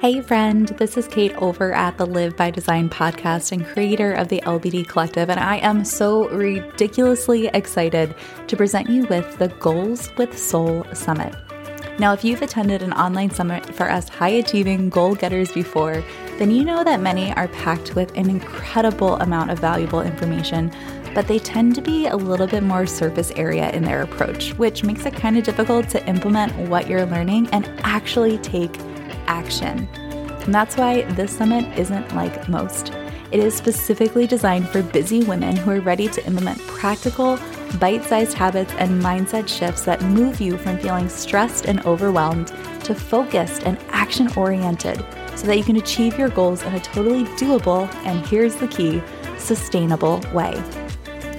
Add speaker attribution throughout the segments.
Speaker 1: Hey, friend, this is Kate over at the Live by Design podcast and creator of the LBD Collective, and I am so ridiculously excited to present you with the Goals with Soul Summit. Now, if you've attended an online summit for us high achieving goal getters before, then you know that many are packed with an incredible amount of valuable information, but they tend to be a little bit more surface area in their approach, which makes it kind of difficult to implement what you're learning and actually take action. And that's why this summit isn't like most. It is specifically designed for busy women who are ready to implement practical, bite sized habits and mindset shifts that move you from feeling stressed and overwhelmed to focused and action oriented so that you can achieve your goals in a totally doable and here's the key sustainable way.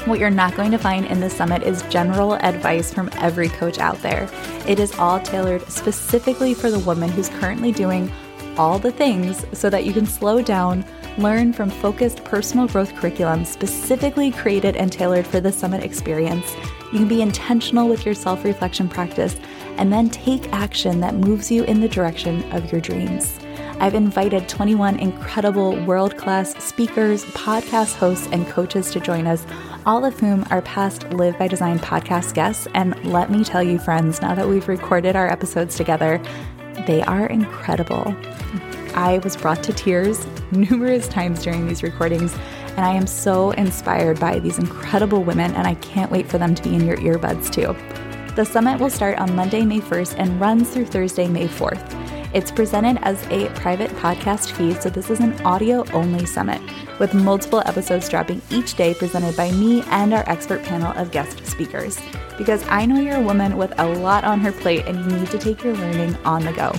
Speaker 1: What you're not going to find in the summit is general advice from every coach out there. It is all tailored specifically for the woman who's currently doing all the things so that you can slow down, learn from focused personal growth curriculum specifically created and tailored for the summit experience. You can be intentional with your self reflection practice and then take action that moves you in the direction of your dreams. I've invited 21 incredible world class speakers, podcast hosts, and coaches to join us, all of whom are past Live by Design podcast guests. And let me tell you, friends, now that we've recorded our episodes together, they are incredible. I was brought to tears numerous times during these recordings, and I am so inspired by these incredible women, and I can't wait for them to be in your earbuds too. The summit will start on Monday, May 1st and runs through Thursday, May 4th. It's presented as a private podcast feed, so this is an audio only summit with multiple episodes dropping each day presented by me and our expert panel of guest speakers. Because I know you're a woman with a lot on her plate and you need to take your learning on the go.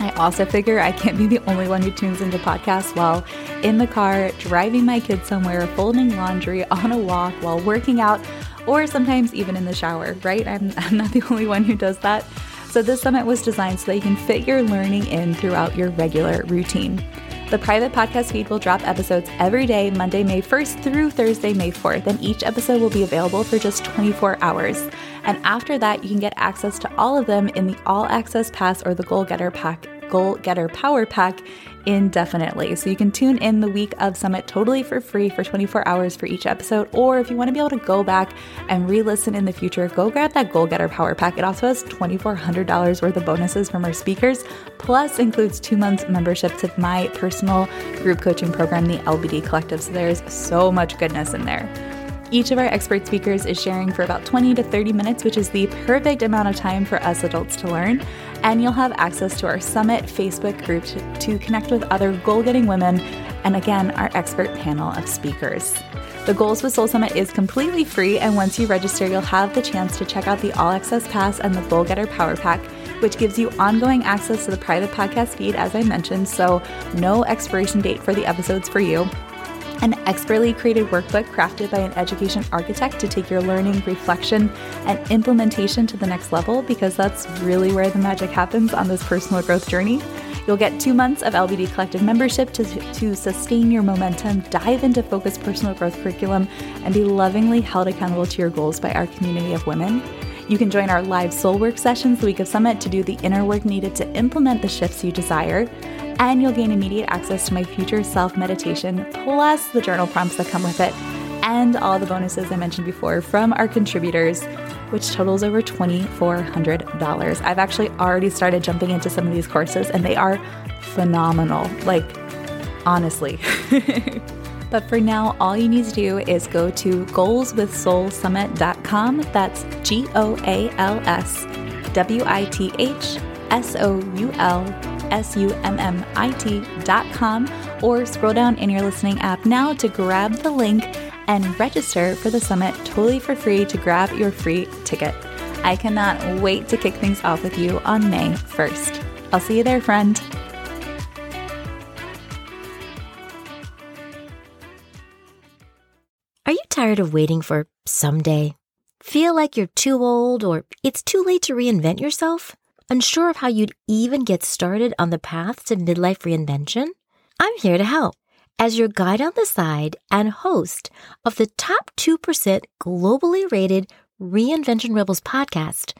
Speaker 1: I also figure I can't be the only one who tunes into podcasts while in the car, driving my kids somewhere, folding laundry, on a walk, while working out, or sometimes even in the shower, right? I'm, I'm not the only one who does that. So, this summit was designed so that you can fit your learning in throughout your regular routine. The private podcast feed will drop episodes every day, Monday, May 1st through Thursday, May 4th, and each episode will be available for just 24 hours. And after that, you can get access to all of them in the All Access Pass or the Goal Getter Pack Goal Getter Power Pack indefinitely. So you can tune in the week of Summit totally for free for 24 hours for each episode. Or if you want to be able to go back and re listen in the future, go grab that Goal Getter Power Pack. It also has $2,400 worth of bonuses from our speakers, plus includes two months membership to my personal group coaching program, the LBD Collective. So there's so much goodness in there. Each of our expert speakers is sharing for about 20 to 30 minutes, which is the perfect amount of time for us adults to learn. And you'll have access to our Summit Facebook group to, connect with other goal getting women and again, our expert panel of speakers. The Goals with Soul Summit is completely free, and once you register, you'll have the chance to check out the All Access Pass and the Goal Getter Power Pack, which gives you ongoing access to the private podcast feed, as I mentioned, so no expiration date for the episodes for you an expertly created workbook crafted by an education architect to take your learning, reflection, and implementation to the next level because that's really where the magic happens on this personal growth journey. You'll get two months of LBD Collective membership to, to sustain your momentum, dive into focused personal growth curriculum, and be lovingly held accountable to your goals by our community of women. You can join our live soul work sessions the week of summit to do the inner work needed to implement the shifts you desire and you'll gain immediate access to my future self meditation, plus the journal prompts that come with it, and all the bonuses I mentioned before from our contributors, which totals over $2,400. I've actually already started jumping into some of these courses, and they are phenomenal. Like, honestly. But for now, all you need to do is go to goalswithsoulsummit.com. That's G O A L S W I T H S O U L S-U-M-M-I-T.com or scroll down in your listening app now to grab the link and register for the summit totally for free to grab your free ticket. I cannot wait to kick things off with you on May 1st. I'll see you there, friend.
Speaker 2: Are you tired of waiting for someday? Feel like you're too old or it's too late to reinvent yourself? Unsure of how you'd even get started on the path to midlife reinvention? I'm here to help as your guide on the side and host of the top 2% globally rated Reinvention Rebels podcast.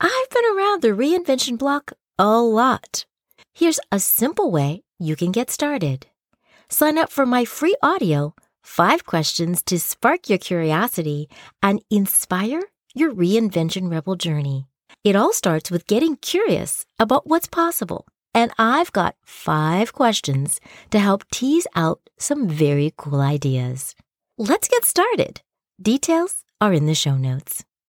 Speaker 2: I've been around the reinvention block a lot. Here's a simple way you can get started. Sign up for my free audio, Five Questions to Spark Your Curiosity and Inspire Your Reinvention Rebel Journey. It all starts with getting curious about what's possible. And I've got five questions to help tease out some very cool ideas. Let's get started. Details are in the show notes.